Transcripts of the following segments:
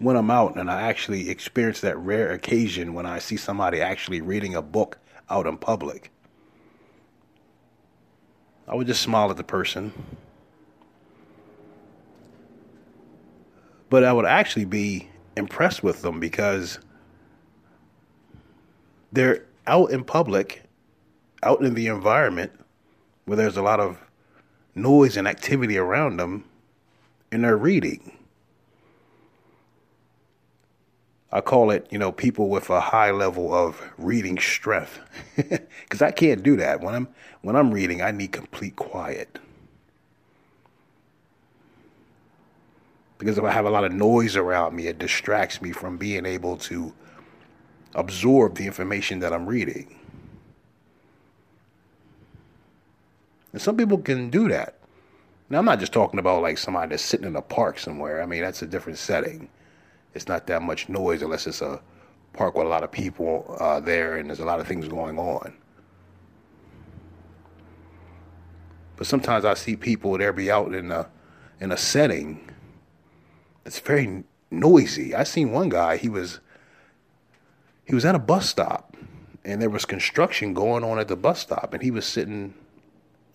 when I'm out and I actually experience that rare occasion when I see somebody actually reading a book out in public. I would just smile at the person. But I would actually be impressed with them because they're out in public, out in the environment where there's a lot of noise and activity around them, and they're reading. I call it, you know, people with a high level of reading strength, because I can't do that when I'm when I'm reading. I need complete quiet because if I have a lot of noise around me, it distracts me from being able to absorb the information that I'm reading. And some people can do that. Now, I'm not just talking about like somebody that's sitting in a park somewhere. I mean, that's a different setting it's not that much noise unless it's a park with a lot of people uh, there and there's a lot of things going on. But sometimes I see people there be out in a in a setting that's very noisy. I seen one guy. He was he was at a bus stop, and there was construction going on at the bus stop, and he was sitting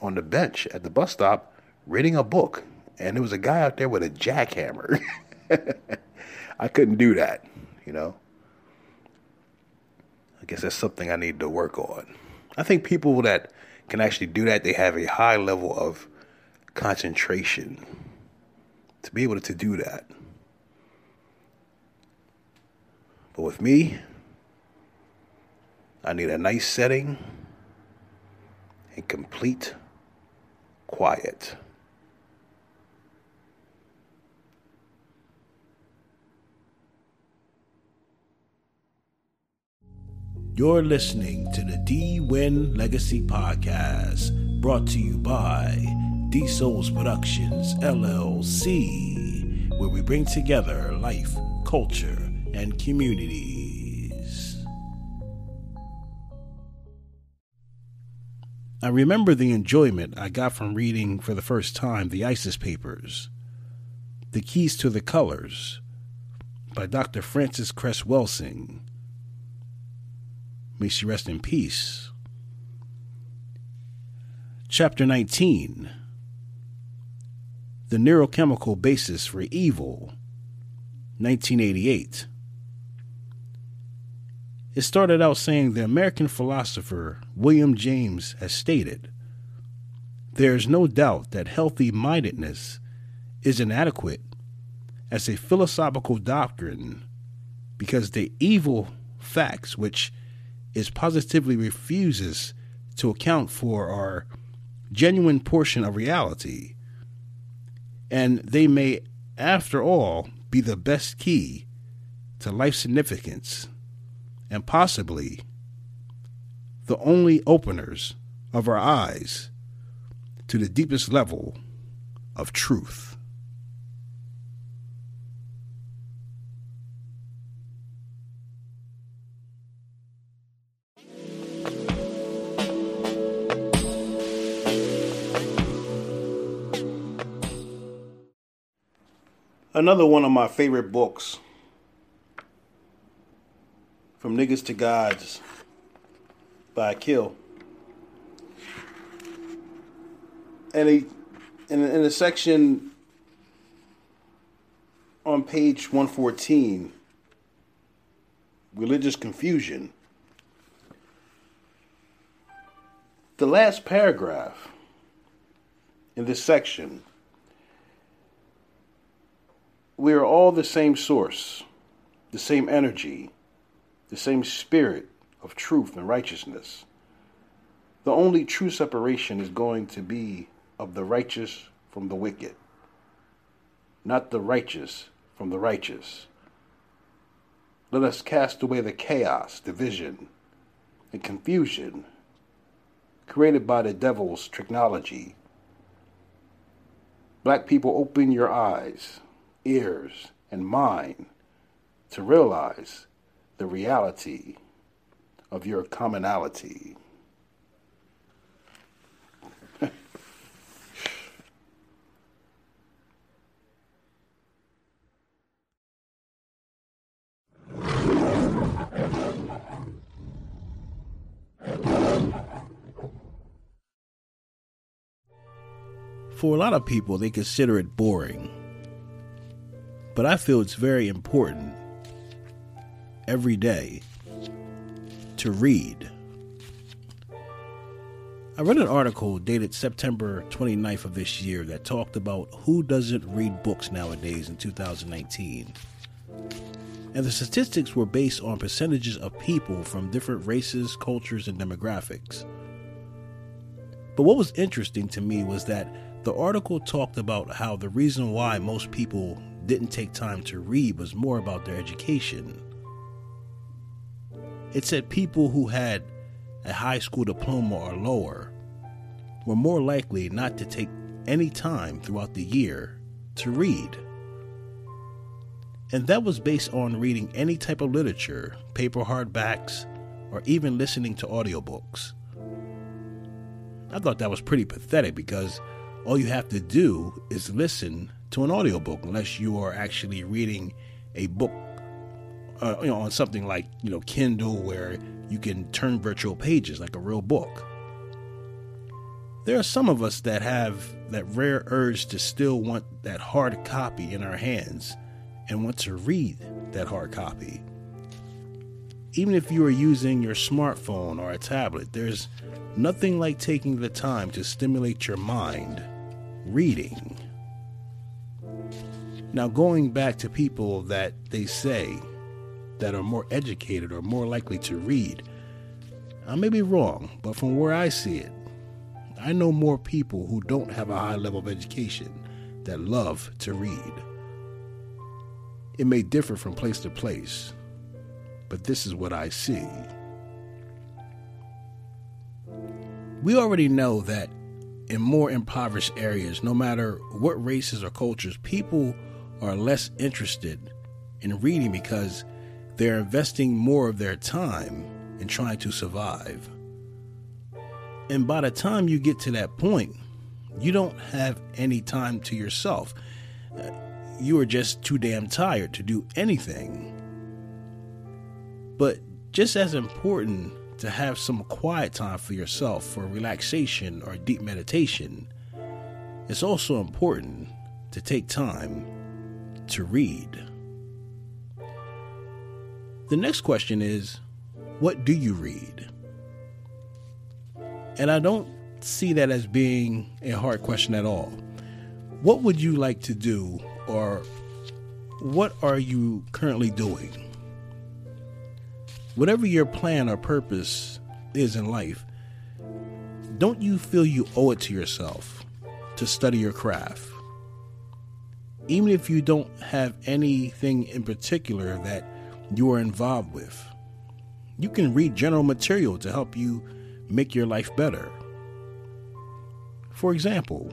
on the bench at the bus stop reading a book, and there was a guy out there with a jackhammer. I couldn't do that, you know. I guess that's something I need to work on. I think people that can actually do that, they have a high level of concentration to be able to do that. But with me, I need a nice setting and complete quiet. You're listening to the D Win Legacy Podcast, brought to you by D Souls Productions LLC, where we bring together life, culture, and communities. I remember the enjoyment I got from reading for the first time the ISIS Papers, The Keys to the Colors by Dr. Frances Cress Welsing May she rest in peace. Chapter 19 The Neurochemical Basis for Evil, 1988. It started out saying the American philosopher William James has stated there is no doubt that healthy mindedness is inadequate as a philosophical doctrine because the evil facts which is positively refuses to account for our genuine portion of reality. And they may, after all, be the best key to life significance and possibly the only openers of our eyes to the deepest level of truth. Another one of my favorite books from Niggas to Gods by Akil. And he, in, in a section on page 114, religious confusion, the last paragraph in this section we are all the same source, the same energy, the same spirit of truth and righteousness. The only true separation is going to be of the righteous from the wicked, not the righteous from the righteous. Let us cast away the chaos, division, and confusion created by the devil's technology. Black people, open your eyes ears, and mind to realize the reality of your commonality. For a lot of people, they consider it boring but I feel it's very important every day to read. I read an article dated September 29th of this year that talked about who doesn't read books nowadays in 2019. And the statistics were based on percentages of people from different races, cultures, and demographics. But what was interesting to me was that the article talked about how the reason why most people didn't take time to read was more about their education. It said people who had a high school diploma or lower were more likely not to take any time throughout the year to read. And that was based on reading any type of literature, paper hardbacks, or even listening to audiobooks. I thought that was pretty pathetic because all you have to do is listen to an audiobook unless you are actually reading a book uh, you know on something like you know Kindle where you can turn virtual pages like a real book. There are some of us that have that rare urge to still want that hard copy in our hands and want to read that hard copy. Even if you are using your smartphone or a tablet, there's nothing like taking the time to stimulate your mind reading. Now, going back to people that they say that are more educated or more likely to read. I may be wrong, but from where I see it, I know more people who don't have a high level of education that love to read. It may differ from place to place, but this is what I see. We already know that in more impoverished areas, no matter what races or cultures, people are less interested in reading because they're investing more of their time in trying to survive. And by the time you get to that point, you don't have any time to yourself. You are just too damn tired to do anything. But just as important to have some quiet time for yourself for relaxation or deep meditation, it's also important to take time to read. The next question is what do you read? And I don't see that as being a hard question at all. What would you like to do, or what are you currently doing? Whatever your plan or purpose is in life, don't you feel you owe it to yourself to study your craft? Even if you don't have anything in particular that you are involved with. You can read general material to help you make your life better. For example,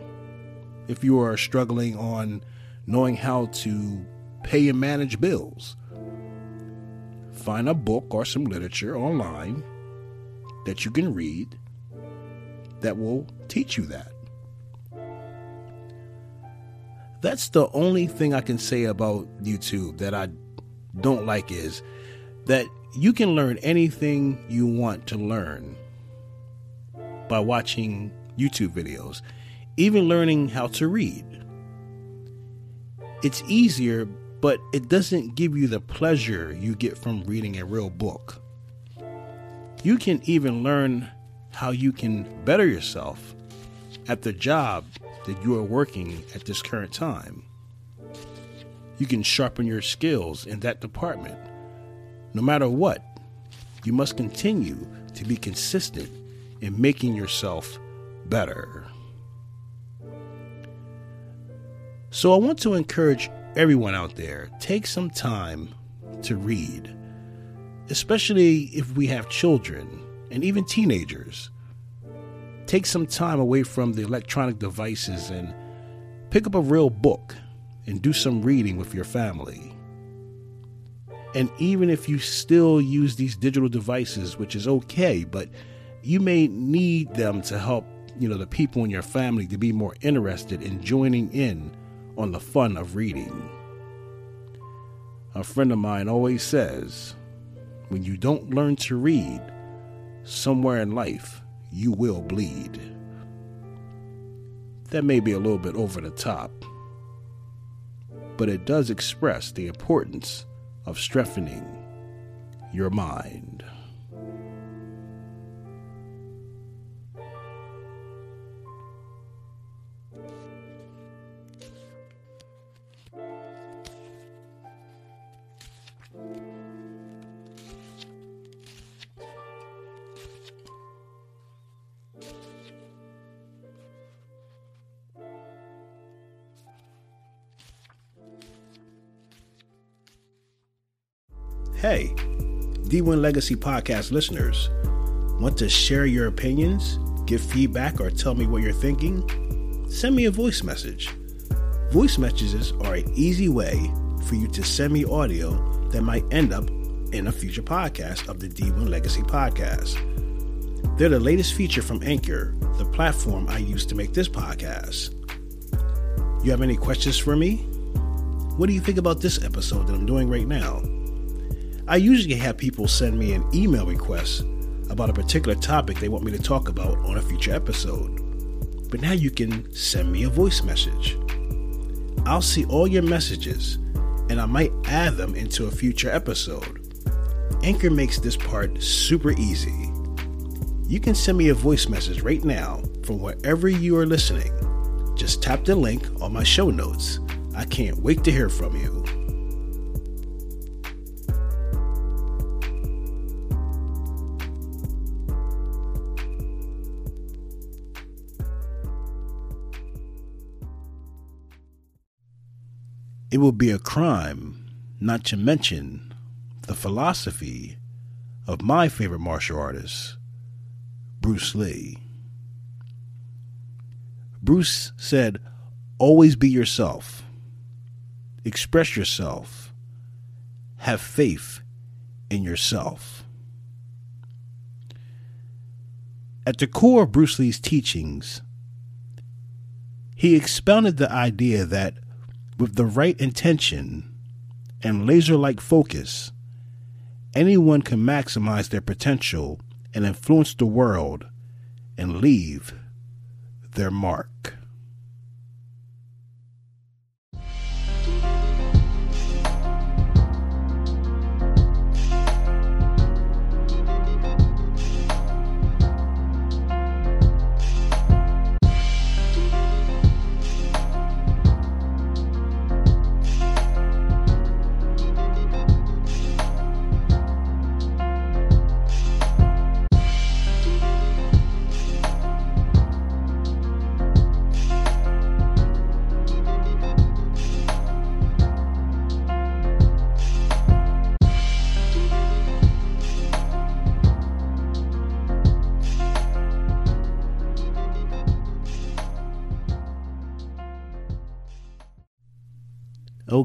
if you are struggling on knowing how to pay and manage bills, find a book or some literature online that you can read that will teach you that. That's the only thing I can say about YouTube that I don't like is that you can learn anything you want to learn by watching YouTube videos, even learning how to read. It's easier, but it doesn't give you the pleasure you get from reading a real book. You can even learn how you can better yourself at the job that you are working at this current time you can sharpen your skills in that department. No matter what, you must continue to be consistent in making yourself better. So, I want to encourage everyone out there take some time to read, especially if we have children and even teenagers. Take some time away from the electronic devices and pick up a real book and do some reading with your family. And even if you still use these digital devices, which is okay, but you may need them to help, you know, the people in your family to be more interested in joining in on the fun of reading. A friend of mine always says, when you don't learn to read, somewhere in life you will bleed. that may be a little bit over the top, but it does express the importance of strengthening your mind. Hey, D1 Legacy Podcast listeners, want to share your opinions, give feedback, or tell me what you're thinking? Send me a voice message. Voice messages are an easy way for you to send me audio that might end up in a future podcast of the D1 Legacy Podcast. They're the latest feature from Anchor, the platform I use to make this podcast. You have any questions for me? What do you think about this episode that I'm doing right now? I usually have people send me an email request about a particular topic they want me to talk about on a future episode. But now you can send me a voice message. I'll see all your messages and I might add them into a future episode. Anchor makes this part super easy. You can send me a voice message right now from wherever you are listening. Just tap the link on my show notes. I can't wait to hear from you. It would be a crime not to mention the philosophy of my favorite martial artist, Bruce Lee. Bruce said, Always be yourself, express yourself, have faith in yourself. At the core of Bruce Lee's teachings, he expounded the idea that with the right intention and laser like focus, anyone can maximize their potential and influence the world and leave their mark.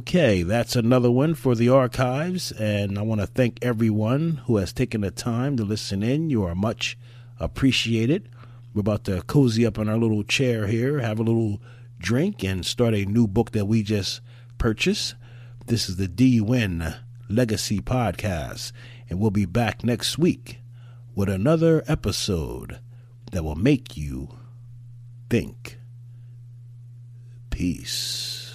Okay, that's another one for the archives, and I want to thank everyone who has taken the time to listen in. You are much appreciated. We're about to cozy up in our little chair here, have a little drink, and start a new book that we just purchased. This is the D Win Legacy Podcast, and we'll be back next week with another episode that will make you think. Peace.